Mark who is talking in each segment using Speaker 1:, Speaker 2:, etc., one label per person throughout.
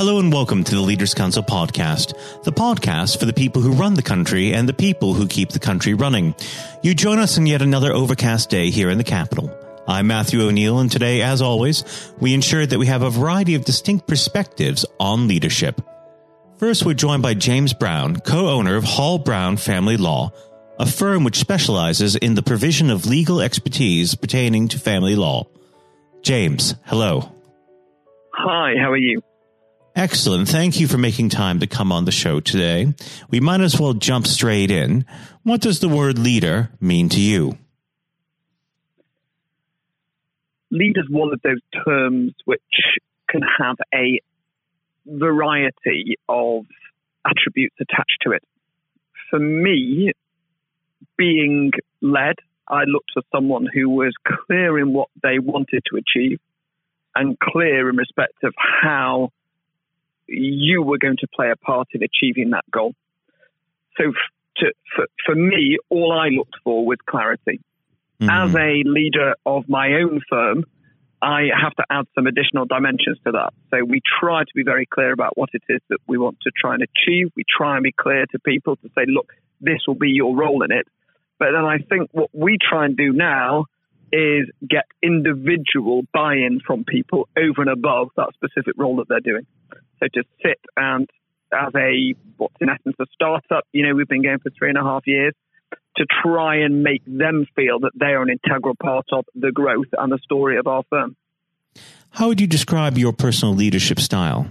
Speaker 1: Hello and welcome to the Leaders Council podcast, the podcast for the people who run the country and the people who keep the country running. You join us in yet another overcast day here in the capital. I'm Matthew O'Neill, and today, as always, we ensure that we have a variety of distinct perspectives on leadership. First, we're joined by James Brown, co-owner of Hall Brown Family Law, a firm which specializes in the provision of legal expertise pertaining to family law. James, hello.
Speaker 2: Hi, how are you?
Speaker 1: Excellent. Thank you for making time to come on the show today. We might as well jump straight in. What does the word leader mean to you?
Speaker 2: Leader is one of those terms which can have a variety of attributes attached to it. For me, being led, I looked for someone who was clear in what they wanted to achieve and clear in respect of how you were going to play a part in achieving that goal. So to, for, for me, all I looked for was clarity. Mm-hmm. As a leader of my own firm, I have to add some additional dimensions to that. So we try to be very clear about what it is that we want to try and achieve. We try and be clear to people to say, look, this will be your role in it. But then I think what we try and do now is get individual buy in from people over and above that specific role that they're doing. So to sit and as a what's in essence a startup, you know, we've been going for three and a half years to try and make them feel that they are an integral part of the growth and the story of our firm.
Speaker 1: How would you describe your personal leadership style?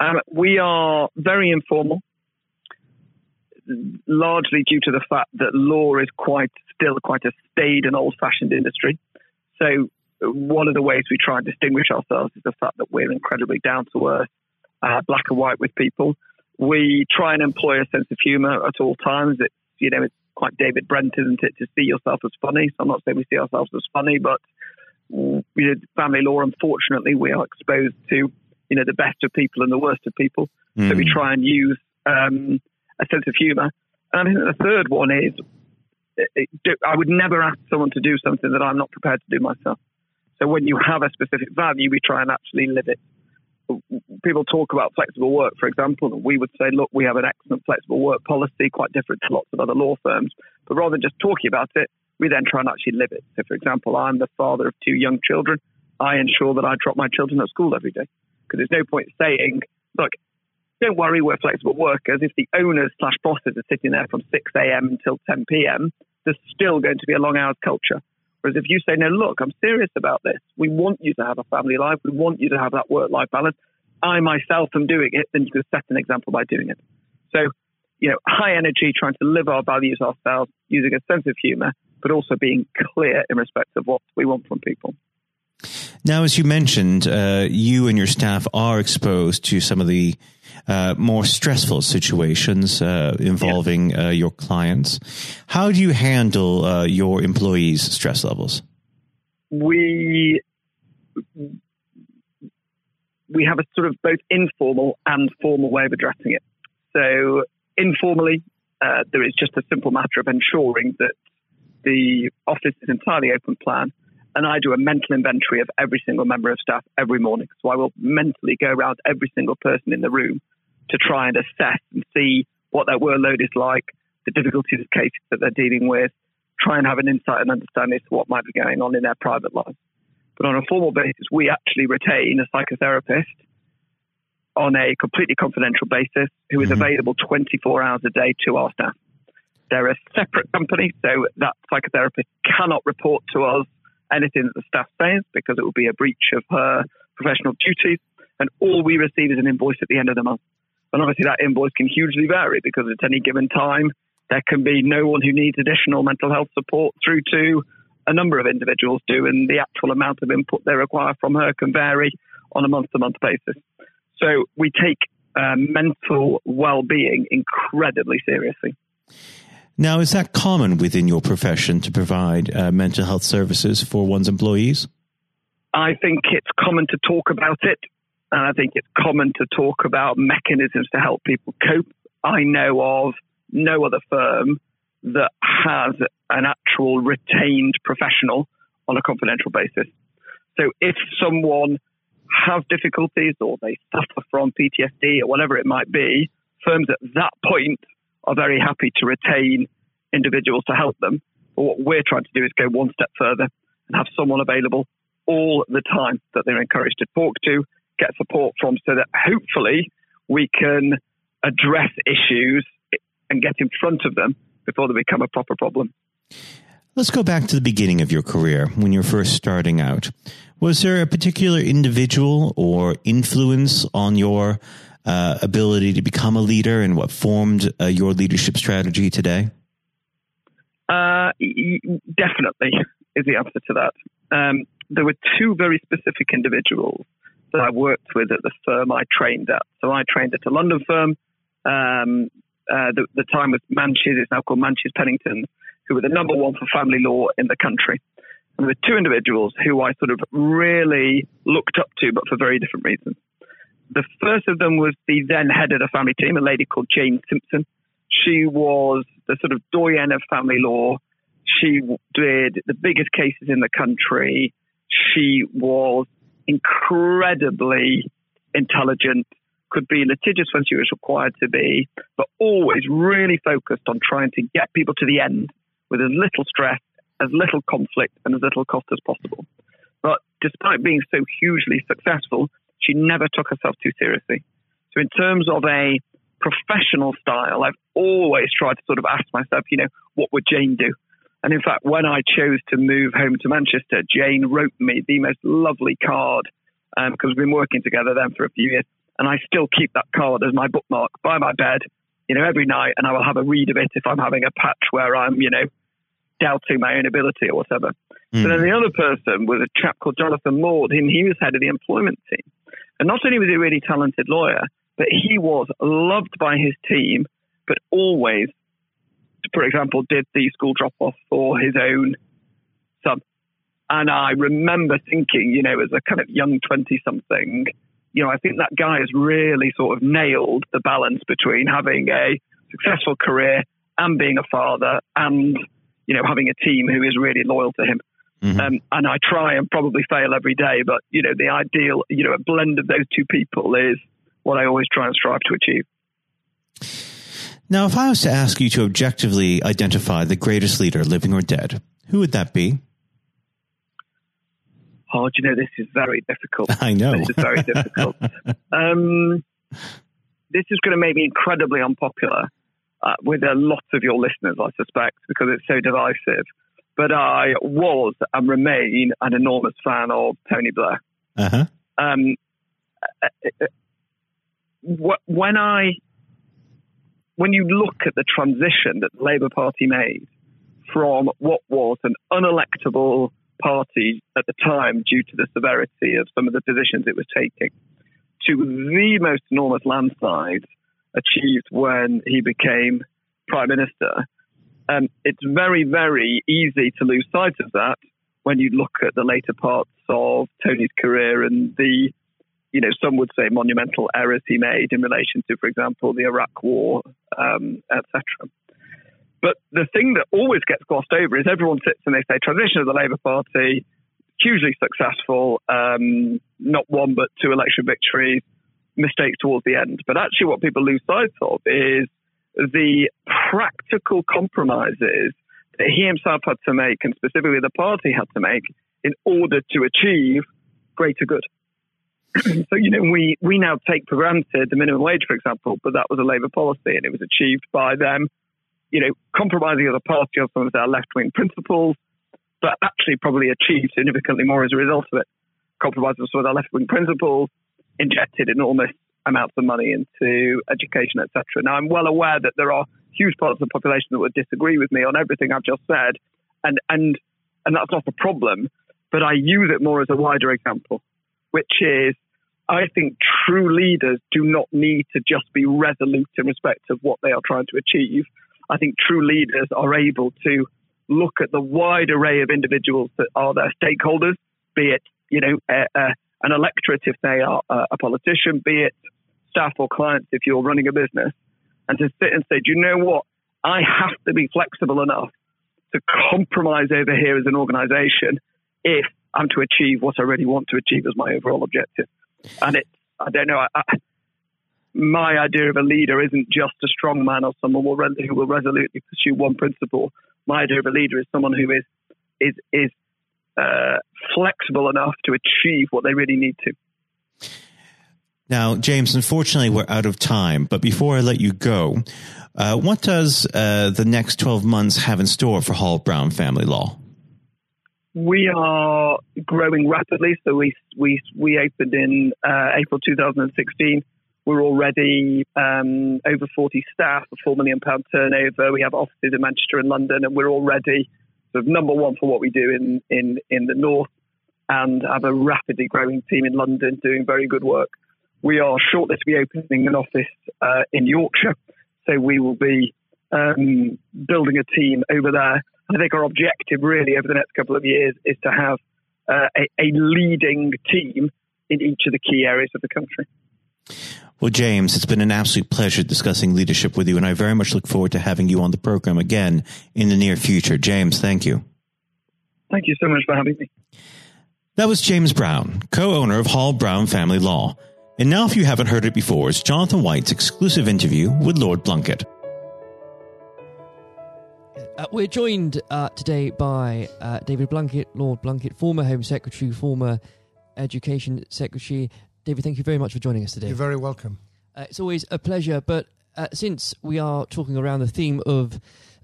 Speaker 2: Um, we are very informal, largely due to the fact that law is quite still quite a staid and old-fashioned industry. So one of the ways we try and distinguish ourselves is the fact that we're incredibly down to earth, uh, black and white with people. We try and employ a sense of humour at all times. It's you know it's quite David Brent, isn't it, to see yourself as funny? So I'm not saying we see ourselves as funny, but you know, family law, unfortunately, we are exposed to you know the best of people and the worst of people. Mm. So we mm. try and use um, a sense of humour. And I think the third one is Uh, uh, I would never ask someone to do something that I'm not prepared to do myself. So when you have a specific value, we try and actually live it. People talk about flexible work, for example, and we would say, look, we have an excellent flexible work policy, quite different to lots of other law firms. But rather than just talking about it, we then try and actually live it. So, for example, I'm the father of two young children. I ensure that I drop my children at school every day because there's no point saying, look, don't worry, we're flexible workers. If the owners slash bosses are sitting there from 6 a.m. until 10 p.m., there's still going to be a long hours culture. Whereas if you say, no, look, I'm serious about this. We want you to have a family life. We want you to have that work life balance. I myself am doing it. Then you can set an example by doing it. So, you know, high energy, trying to live our values ourselves, using a sense of humor, but also being clear in respect of what we want from people.
Speaker 1: Now, as you mentioned, uh, you and your staff are exposed to some of the uh, more stressful situations uh, involving yeah. Uh, your clients. How do you handle uh, your employees' stress levels?
Speaker 2: We we have a sort of both informal and formal way of addressing it. So informally, uh, there is just a simple matter of ensuring that the office is entirely open plan and I do a mental inventory of every single member of staff every morning. So I will mentally go around every single person in the room to try and assess and see what their workload is like, the difficulties of cases that they're dealing with, try and have an insight and understanding as to what might be going on in their private lives. But on a formal basis, we actually retain a psychotherapist on a completely confidential basis who is mm-hmm. available 24 hours a day to our staff. They're a separate company, so that psychotherapist cannot report to us anything that the staff says because it would be a breach of her professional duties. And all we receive is an invoice at the end of the month. And obviously, that invoice can hugely vary because at any given time, there can be no one who needs additional mental health support through to a number of individuals do. And the actual amount of input they require from her can vary on a month to month basis. So we take uh, mental well being incredibly seriously.
Speaker 1: Now, is that common within your profession to provide uh, mental health services for one's employees?
Speaker 2: I think it's common to talk about it. And I think it's common to talk about mechanisms to help people cope. I know of no other firm that has an actual retained professional on a confidential basis. So if someone has difficulties or they suffer from PTSD or whatever it might be, firms at that point are very happy to retain individuals to help them. But what we're trying to do is go one step further and have someone available all the time that they're encouraged to talk to, get support from, so that hopefully we can address issues and get in front of them before they become a proper problem.
Speaker 1: Let's go back to the beginning of your career when you're first starting out. Was there a particular individual or influence on your uh, ability to become a leader and what formed uh, your leadership strategy today?
Speaker 2: Uh, definitely is the answer to that. Um, there were two very specific individuals that I worked with at the firm I trained at. So I trained at a London firm. Um, uh, the, the, time was Manches, it's now called Manches Pennington, who were the number one for family law in the country. And there were two individuals who I sort of really looked up to, but for very different reasons. The first of them was the then head of the family team, a lady called Jane Simpson. She was the sort of doyen of family law. She did the biggest cases in the country. She was incredibly intelligent, could be litigious when she was required to be, but always really focused on trying to get people to the end with as little stress, as little conflict, and as little cost as possible. But despite being so hugely successful, she never took herself too seriously. So, in terms of a professional style, I've always tried to sort of ask myself, you know, what would Jane do? And in fact, when I chose to move home to Manchester, Jane wrote me the most lovely card because um, we've been working together then for a few years. And I still keep that card as my bookmark by my bed, you know, every night. And I will have a read of it if I'm having a patch where I'm, you know, doubting my own ability or whatever. Mm. So then the other person was a chap called Jonathan Maud, and he was head of the employment team. And not only was he a really talented lawyer, but he was loved by his team, but always for example, did the school drop off for his own son. And I remember thinking, you know, as a kind of young 20 something, you know, I think that guy has really sort of nailed the balance between having a successful career and being a father and, you know, having a team who is really loyal to him. Mm-hmm. Um, and I try and probably fail every day, but, you know, the ideal, you know, a blend of those two people is what I always try and strive to achieve.
Speaker 1: Now, if I was to ask you to objectively identify the greatest leader, living or dead, who would that be?
Speaker 2: Oh, you know, this is very difficult.
Speaker 1: I know.
Speaker 2: This is very difficult. Um, this is going to make me incredibly unpopular uh, with a lot of your listeners, I suspect, because it's so divisive. But I was and remain an enormous fan of Tony Blair. Uh-huh. Um, uh, uh, when I when you look at the transition that the Labour Party made from what was an unelectable party at the time due to the severity of some of the positions it was taking to the most enormous landslide achieved when he became prime minister. Um, it's very, very easy to lose sight of that when you look at the later parts of Tony's career and the you know, some would say monumental errors he made in relation to, for example, the Iraq War, um, etc. But the thing that always gets glossed over is everyone sits and they say transition of the Labour Party, hugely successful, um, not one but two election victories, mistakes towards the end. But actually, what people lose sight of is the practical compromises that he himself had to make, and specifically the party had to make, in order to achieve greater good. so, you know, we, we now take for granted the minimum wage, for example, but that was a Labour policy and it was achieved by them, you know, compromising as a party on some of their left wing principles, but actually probably achieved significantly more as a result of it. Compromising some of their left wing principles, injected enormous amounts of money into education, etc. Now, I'm well aware that there are huge parts of the population that would disagree with me on everything I've just said, and and and that's not a problem. But I use it more as a wider example, which is I think true leaders do not need to just be resolute in respect of what they are trying to achieve. I think true leaders are able to look at the wide array of individuals that are their stakeholders, be it you know a, a, an electorate if they are a, a politician, be it staff or clients if you're running a business, and to sit and say, do you know what? I have to be flexible enough to compromise over here as an organization if I'm to achieve what I really want to achieve as my overall objective. And it, I don't know, I, I, my idea of a leader isn't just a strong man or someone who will resolutely pursue one principle. My idea of a leader is someone who is is is uh, flexible enough to achieve what they really need to.
Speaker 1: Now, James, unfortunately, we're out of time. But before I let you go, uh, what does uh, the next 12 months have in store for Hall Brown Family Law?
Speaker 2: We are growing rapidly. So we we we opened in uh, April 2016. We're already um, over 40 staff, a four million pound turnover. We have offices in Manchester and London, and we're already sort of number one for what we do in in in the north, and have a rapidly growing team in London doing very good work. We are shortly to be opening an office uh, in Yorkshire, so we will be um, building a team over there I think our objective really over the next couple of years is to have uh, a, a leading team in each of the key areas of the country.
Speaker 1: Well, James, it's been an absolute pleasure discussing leadership with you, and I very much look forward to having you on the program again in the near future. James, thank you.
Speaker 2: Thank you so much for having me.
Speaker 1: That was James Brown, co owner of Hall Brown Family Law. And now, if you haven't heard it before, it's Jonathan White's exclusive interview with Lord Blunkett.
Speaker 3: Uh, we're joined uh, today by uh, David Blunkett, Lord Blunkett, former Home Secretary, former Education Secretary. David, thank you very much for joining us today.
Speaker 4: You're very welcome.
Speaker 3: Uh, it's always a pleasure, but uh, since we are talking around the theme of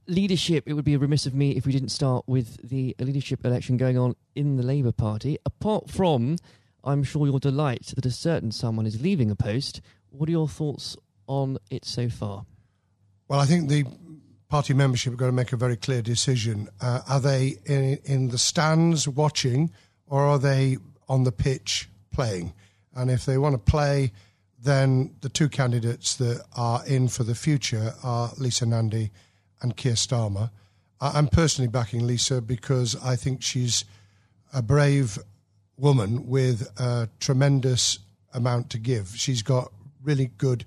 Speaker 3: leadership, it would be remiss of me if we didn't start with the leadership election going on in the Labour Party. Apart from, I'm sure, your delight that a certain someone is leaving a post, what are your thoughts on it so far?
Speaker 4: Well, I think the party membership are going to make a very clear decision. Uh, are they in, in the stands watching, or are they on the pitch playing? And if they want to play, then the two candidates that are in for the future are Lisa Nandy and Keir Starmer. I'm personally backing Lisa because I think she's a brave woman with a tremendous amount to give. She's got really good,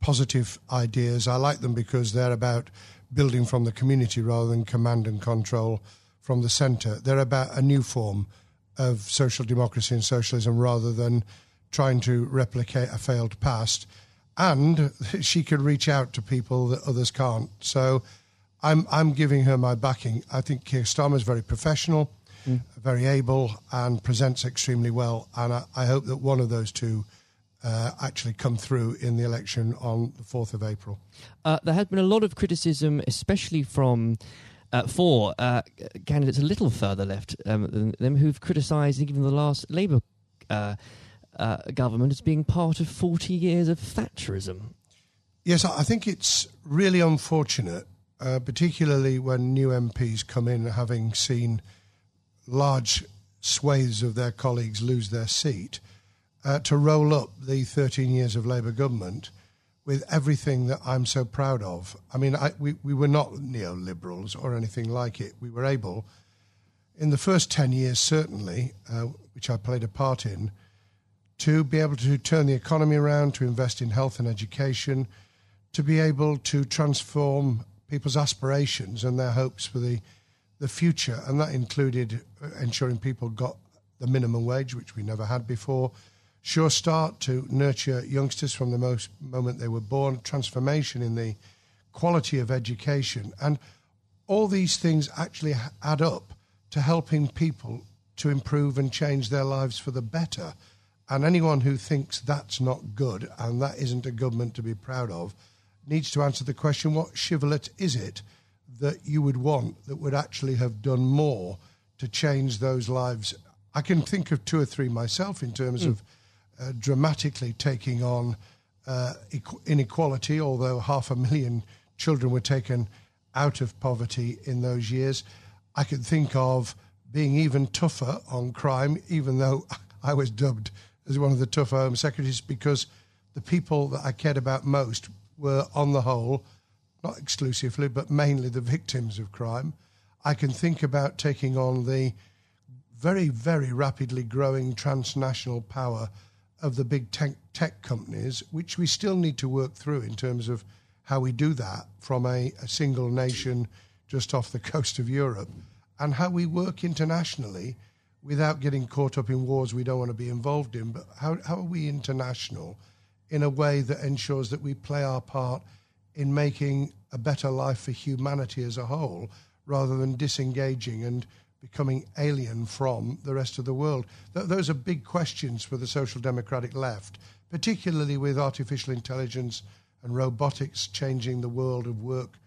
Speaker 4: positive ideas. I like them because they're about building from the community rather than command and control from the centre. They're about a new form of social democracy and socialism rather than trying to replicate a failed past. And she can reach out to people that others can't. So I'm, I'm giving her my backing. I think Keir is very professional, mm. very able, and presents extremely well. And I, I hope that one of those two uh, actually come through in the election on the 4th of April.
Speaker 3: Uh, there has been a lot of criticism, especially from uh, for uh, candidates a little further left um, than them who've criticised even the last Labour uh, uh, government as being part of 40 years of Thatcherism.
Speaker 4: Yes, I think it's really unfortunate, particularly when new MPs come in having seen large swathes of their colleagues lose their seat uh, to roll up the 13 years of Labour government with everything that I'm so proud of. I mean, I, we, we were not neoliberals or anything like it. We were able, in the first 10 years, certainly, uh, which I played a part in, to be able to turn the economy around, to invest in health and education, to be able to transform people's aspirations and their hopes for the, the future. And that included ensuring people got the minimum wage, which we never had before, Sure Start to nurture youngsters from the most moment they were born, transformation in the quality of education. And all these things actually add up to helping people to improve and change their lives for the better. And anyone who thinks that's not good and that isn't a government to be proud of needs to answer the question what shibboleth is it that you would want that would actually have done more to change those lives? I can think of two or three myself in terms mm. of uh, dramatically taking on uh, inequality, although half a million children were taken out of poverty in those years. I could think of being even tougher on crime, even though I was dubbed as one of the tougher Home Secretaries, because the people that I cared about most were, on the whole, not exclusively, but mainly the victims of crime. I can think about taking on the very, very rapidly growing transnational power of the big tech, tech companies, which we still need to work through in terms of how we do that from a, a single nation just off the coast of Europe, and how we work internationally without getting caught up in wars we don't want to be involved in. But how, how are we international in a way that ensures that we play our part in making a better life for humanity as a whole rather than disengaging and becoming alien from the rest of the world? Th- those are big questions for the social democratic left, particularly with artificial intelligence and robotics changing the world of work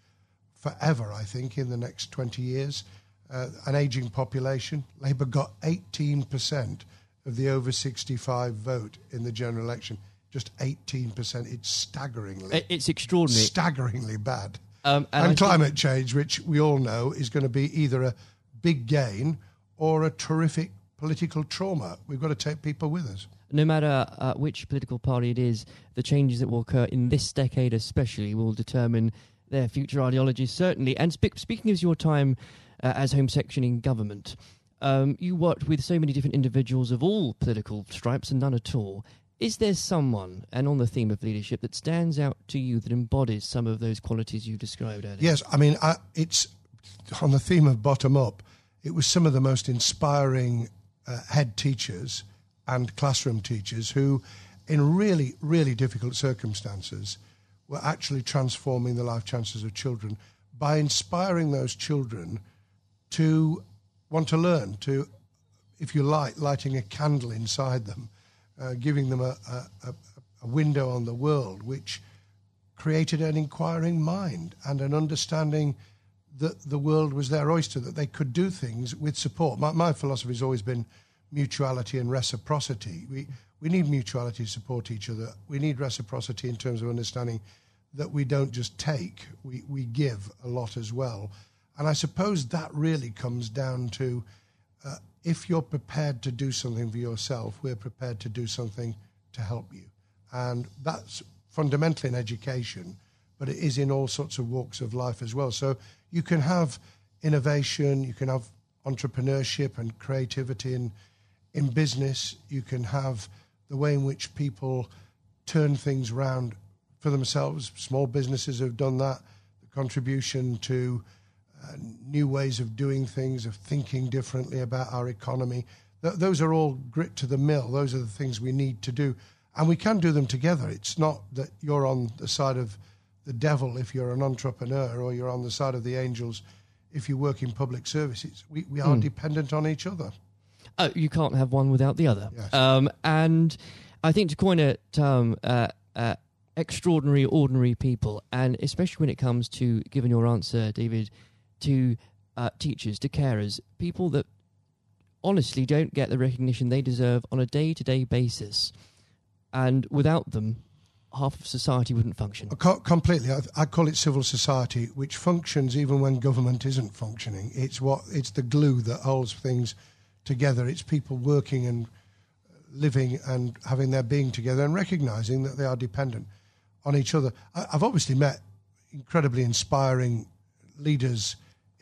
Speaker 4: forever, I think, in the next 20 years. Uh, an aging population. Labour got 18% of the over 65 vote in the general election. Just 18%. It's staggeringly.
Speaker 3: It's extraordinary.
Speaker 4: Staggeringly bad.
Speaker 3: Um,
Speaker 4: and,
Speaker 3: and
Speaker 4: climate change, which we all know is going to be either a big gain or a terrific political trauma. We've got to take people with us.
Speaker 3: No matter uh, which political party it is, the changes that will occur in this decade, especially, will determine their future ideologies, certainly. And spe- speaking of your time uh, as Home Section in government, um, you worked with so many different individuals of all political stripes and none at all. Is there someone, and on the theme of leadership, that stands out to you that embodies some of those qualities you described earlier?
Speaker 4: Yes, I mean, I, it's on the theme of bottom up. It was some of the most inspiring uh, head teachers and classroom teachers who, in really, really difficult circumstances, were actually transforming the life chances of children by inspiring those children to want to learn, to, if you like, lighting a candle inside them, uh, giving them a, a, a window on the world, which created an inquiring mind and an understanding that the world was their oyster, that they could do things with support. My, my philosophy has always been mutuality and reciprocity. We, we need mutuality to support each other. We need reciprocity in terms of understanding that we don't just take, we, we give a lot as well. And I suppose that really comes down to uh, if you're prepared to do something for yourself, we're prepared to do something to help you. And that's fundamentally in education, but it is in all sorts of walks of life as well. So you can have innovation, you can have entrepreneurship and creativity in, in business, you can have the way in which people turn things around for themselves. Small businesses have done that. The contribution to uh, new ways of doing things, of thinking differently about our economy. Th- those are all grit to the mill. Those are the things we need to do. And we can do them together. It's not that you're on the side of the devil if you're an entrepreneur or you're on the side of the angels if you work in public services. We, we are mm. dependent on each other.
Speaker 3: Oh, you can't have one without the other.
Speaker 4: Yes.
Speaker 3: Um, and I think to coin a term, uh, uh, extraordinary, ordinary people, and especially when it comes to, given your answer, David, to uh, teachers, to carers, people that honestly don't get the recognition they deserve on a day to day basis. And without them, half of society wouldn't function.
Speaker 4: completely. I, I, call it civil society, which functions even when government isn't functioning. It's what it's the glue that holds things together. It's people working and living and having their being together and recognizing that they are dependent on each other. I, I've obviously met incredibly inspiring leaders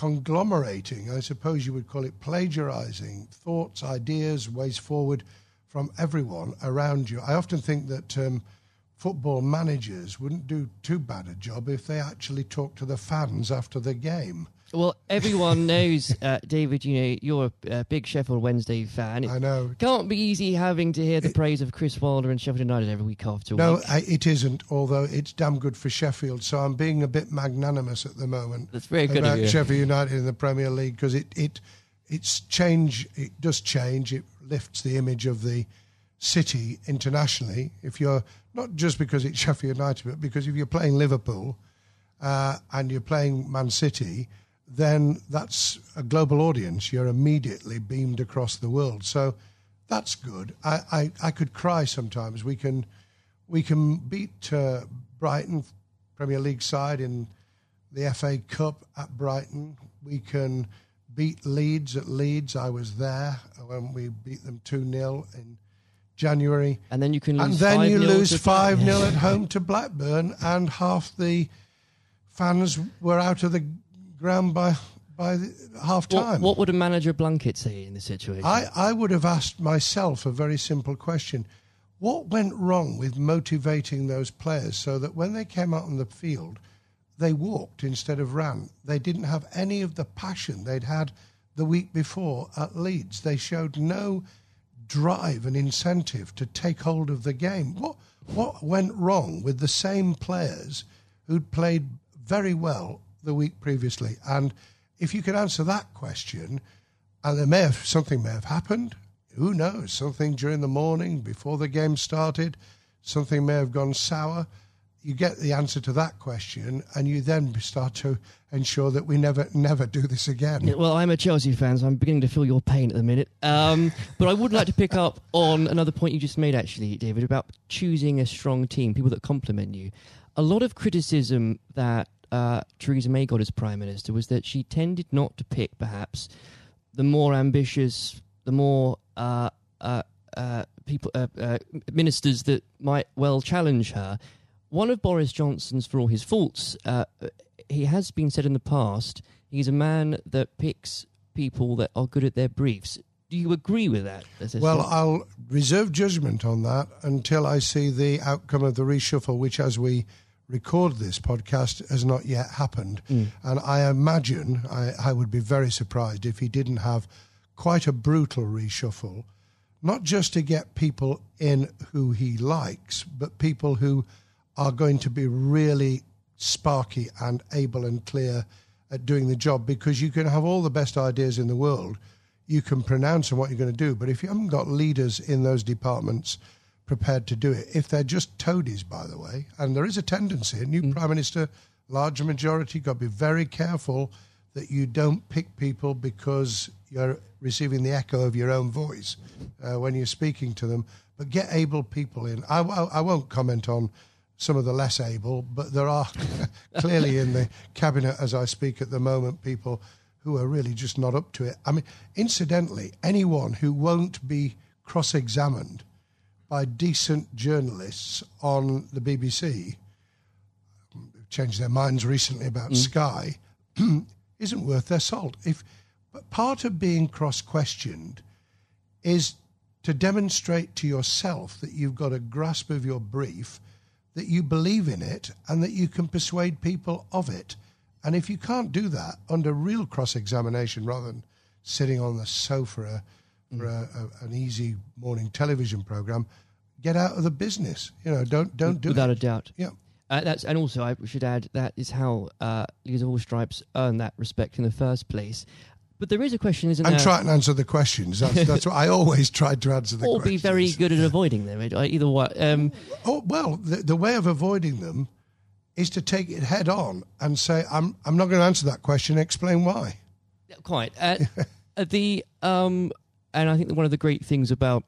Speaker 4: conglomerating, I suppose you would call it plagiarizing thoughts, ideas, ways forward from everyone around you. I often think that um, football managers wouldn't do too bad a job if they actually talked to the fans after the game.
Speaker 3: Well, everyone knows, uh, David. You know you're a, big Sheffield Wednesday fan.
Speaker 4: It I know.
Speaker 3: Can't be easy having to hear the it, praise of Chris Wilder and Sheffield United every week after
Speaker 4: no,
Speaker 3: week.
Speaker 4: No, it isn't. Although it's damn good for Sheffield, so I'm being a bit magnanimous at the moment.
Speaker 3: That's very good
Speaker 4: about Sheffield United in the Premier League because it it it's change. It does change. It lifts the image of the city internationally. If you're not just because it's Sheffield United, but because if you're playing Liverpool uh, and you're playing Man City then that's a global audience. You're immediately beamed across the world. So that's good. I, I, I could cry sometimes. We can we can beat uh, Brighton Premier League side in the FA Cup at Brighton. We can beat Leeds at Leeds. I was there when we beat them 2 0 in January.
Speaker 3: And then you can
Speaker 4: And then you lose 5 0 at home to Blackburn, and half the fans were out of the ground by by half time.
Speaker 3: What, what, would a manager Blunkett say in this situation?
Speaker 4: I, I would have asked myself a very simple question. What went wrong with motivating those players so that when they came out on the field, they walked instead of ran? They didn't have any of the passion they'd had the week before at Leeds. They showed no drive and incentive to take hold of the game. What, what went wrong with the same players who'd played very well the week previously? And if you could answer that question, and there may have something may have happened. Who knows? Something during the morning before the game started, something may have gone sour. You get the answer to that question, and you then start to ensure that we never, never do this again.
Speaker 3: Yeah, well, I'm a Chelsea fan, so I'm beginning to feel your pain at the minute. Um, but I would like to pick up on another point you just made, actually, David, about choosing a strong team, people that complement you. A lot of criticism that uh, Theresa May got as prime minister was that she tended not to pick, perhaps, the more ambitious, the more uh, uh, uh people, uh, uh, ministers that might well challenge her. One of Boris Johnson's, for all his faults, he has been said in the past, he's a man that picks people that are good at their briefs. Do you agree with that?
Speaker 4: Well, I'll reserve judgment on that until I see the outcome of the reshuffle, which, as we record this podcast has not yet happened. Mm. And I imagine I, I, would be very surprised if he didn't have quite a brutal reshuffle, not just to get people in who he likes, but people who are going to be really sparky and able and clear at doing the job because you can have all the best ideas in the world. You can pronounce on what you're going to do, but if you haven't got leaders in those departments prepared to do it. If they're just toadies, by the way, and there is a tendency, a new mm. prime minister, larger majority, got to be very careful that you don't pick people because you're receiving the echo of your own voice uh, when you're speaking to them. But get able people in. I, I, I won't comment on some of the less able, but there are clearly in the cabinet as I speak at the moment people who are really just not up to it. I mean, incidentally, anyone who won't be cross examined by decent journalists on the BBC, changed their minds recently about mm. Sky, isn't worth their salt. If but part of being cross-questioned is to demonstrate to yourself that you've got a grasp of your brief, that you believe in it, and that you can persuade people of it. And if you can't do that under real cross-examination, rather than sitting on the sofa for a, a, an easy morning television program, get out of the business. You know, don't don't do
Speaker 3: without
Speaker 4: it.
Speaker 3: a doubt.
Speaker 4: Yeah.
Speaker 3: Uh, that's and also I should add that is how uh, Leaders of All Stripes earn that respect in the first place. But there is a question, isn't
Speaker 4: I'm
Speaker 3: there?
Speaker 4: trying to answer the questions. That's, that's what I always tried to answer the
Speaker 3: or
Speaker 4: questions.
Speaker 3: be very good at avoiding them. Either way. Um,
Speaker 4: oh well, the, the way of avoiding them is to take it head on and say, "I'm I'm not going to answer that question. Explain why."
Speaker 3: Quite. Uh, the um, and I think that one of the great things about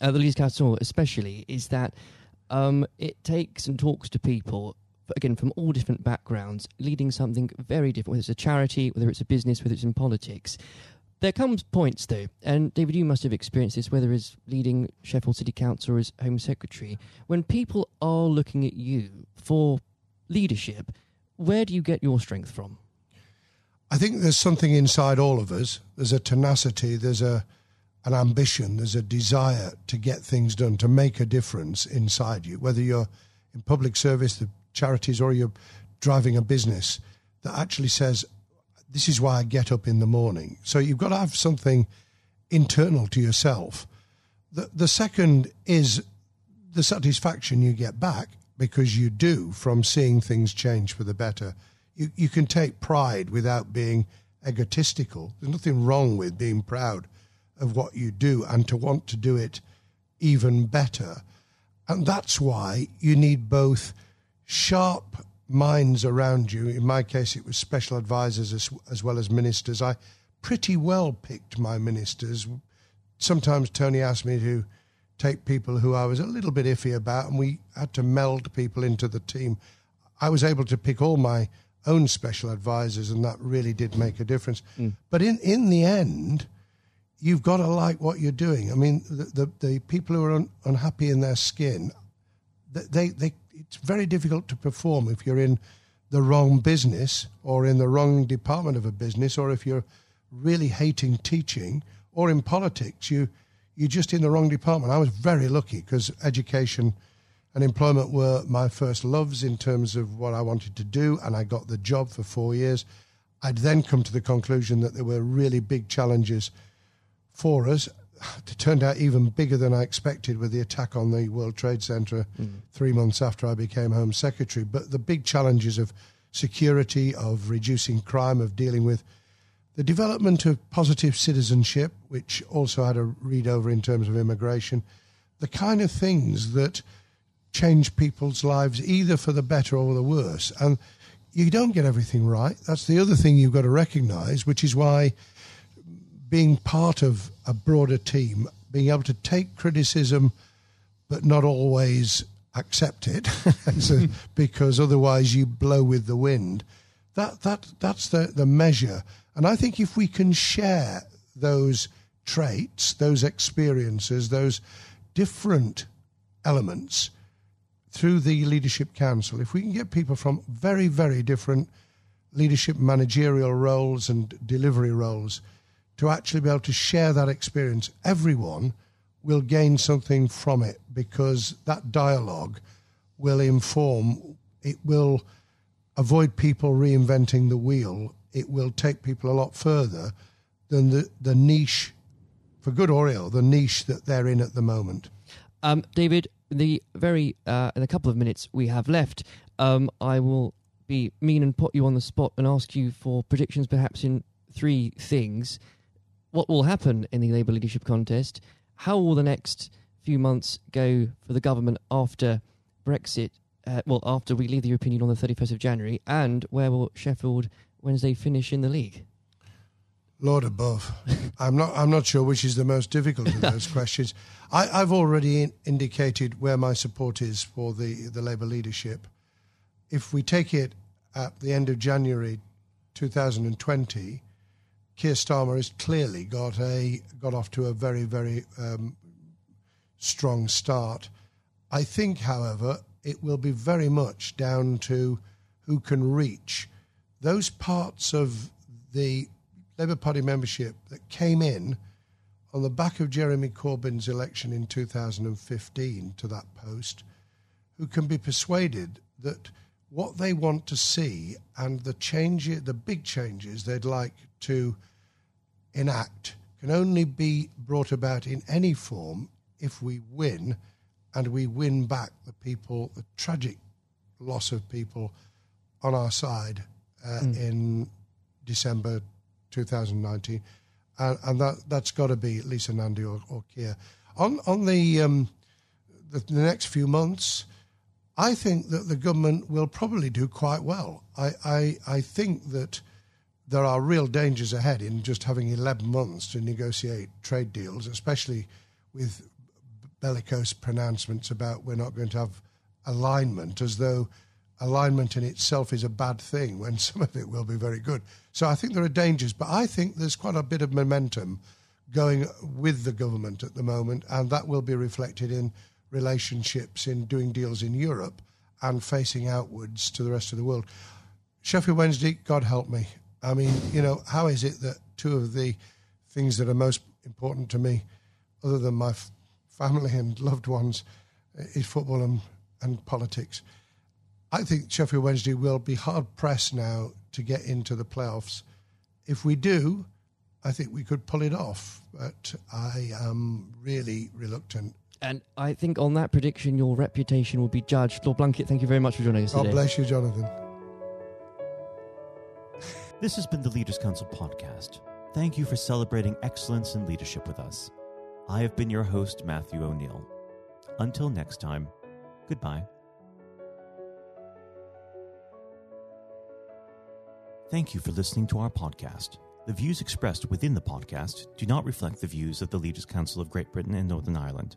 Speaker 3: uh, the Leaders Council, especially, is that Um, it takes and talks to people, again, from all different backgrounds, leading something very different, whether it's a charity, whether it's a business, whether it's in politics. There comes points, though, and David, you must have experienced this, whether as leading Sheffield City Council or as Home Secretary, when people are looking at you for leadership, where do you get your strength from?
Speaker 4: I think there's something inside all of us. There's a tenacity, there's a an ambition, there's a desire to get things done, to make a difference inside you, whether you're in public service, the charities, or you're driving a business that actually says, This is why I get up in the morning. So you've got to have something internal to yourself. The, the second is the satisfaction you get back because you do from seeing things change for the better. You, you can take pride without being egotistical. There's nothing wrong with being proud of what you do and to want to do it even better. And that's why you need both sharp minds around you. In my case, it was special advisors as, as well as ministers. I pretty well picked my ministers. Sometimes Tony asked me to take people who I was a little bit iffy about, and we had to meld people into the team. I was able to pick all my own special advisors, and that really did make a difference. Mm. But in, in the end, you've got to like what you're doing. I mean, the, the, the people who are un, unhappy in their skin, they, they, it's very difficult to perform if you're in the wrong business or in the wrong department of a business, or if you're really hating teaching, or in politics, you, you're just in the wrong department. I was very lucky because education and employment were my first loves in terms of what I wanted to do, and I got the job for four years. I'd then come to the conclusion that there were really big challenges for us. It turned out even bigger than I expected with the attack on the World Trade Center mm. three months after I became Home Secretary. But the big challenges of security, of reducing crime, of dealing with the development of positive citizenship, which also had a read over in terms of immigration, the kind of things that change people's lives either for the better or the worse. And you don't get everything right. That's the other thing you've got to recognize, which is why being part of a broader team, being able to take criticism, but not always accept it, so, because otherwise you blow with the wind. That that that's the the measure. And I think if we can share those traits, those experiences, those different elements through the leadership council, if we can get people from very very different leadership managerial roles and delivery roles to actually be able to share that experience, everyone will gain something from it because that dialogue will inform, it will avoid people reinventing the wheel, it will take people a lot further than the, the niche, for good or ill, the niche that they're in at the moment.
Speaker 3: Um, David, the very uh, in a couple of minutes we have left, um, I will be mean and put you on the spot and ask you for predictions, perhaps in three things what will happen in the Labour leadership contest? How will the next few months go for the government after Brexit? Uh, well, after we leave the European Union on the 31st of January, and where will Sheffield Wednesday finish in the league?
Speaker 4: Lord above, I'm not. I'm not sure which is the most difficult of those questions. I, have already in, indicated where my support is for the the Labour leadership. If we take it at the end of January 2020, Keir Starmer has clearly got a got off to a very very um, strong start. I think, however, it will be very much down to who can reach those parts of the Labour Party membership that came in on the back of Jeremy Corbyn's election in 2015 to that post, who can be persuaded that what they want to see and the change, the big changes they'd like to enact can only be brought about in any form if we win and we win back the people, the tragic loss of people on our side uh, mm. in December 2019. And, and that, that's got to be Lisa Nandy or, or Keir. On, on the, um, the, the next few months, I think that the government will probably do quite well. I, I, I think that there are real dangers ahead in just having 11 months to negotiate trade deals, especially with bellicose pronouncements about we're not going to have alignment, as though alignment in itself is a bad thing when some of it will be very good. So I think there are dangers, but I think there's quite a bit of momentum going with the government at the moment, and that will be reflected in relationships, in doing deals in Europe, and facing outwards to the rest of the world. Sheffield Wednesday, God help me. I mean, you know, how is it that two of the things that are most important to me, other than my f- family and loved ones, is football and, and politics? I think Sheffield Wednesday will be hard pressed now to get into the playoffs. If we do, I think we could pull it off, but I am really reluctant.
Speaker 3: And I think on that prediction, your reputation will be judged. Lord Blunkett, thank you very much for joining us
Speaker 4: God
Speaker 3: today.
Speaker 4: bless you, Jonathan.
Speaker 1: This has been the Leaders Council podcast. Thank you for celebrating excellence in leadership with us. I have been your host, Matthew O'Neill. Until next time, goodbye. Thank you for listening to our podcast. The views expressed within the podcast do not reflect the views of the Leaders Council of Great Britain and Northern Ireland,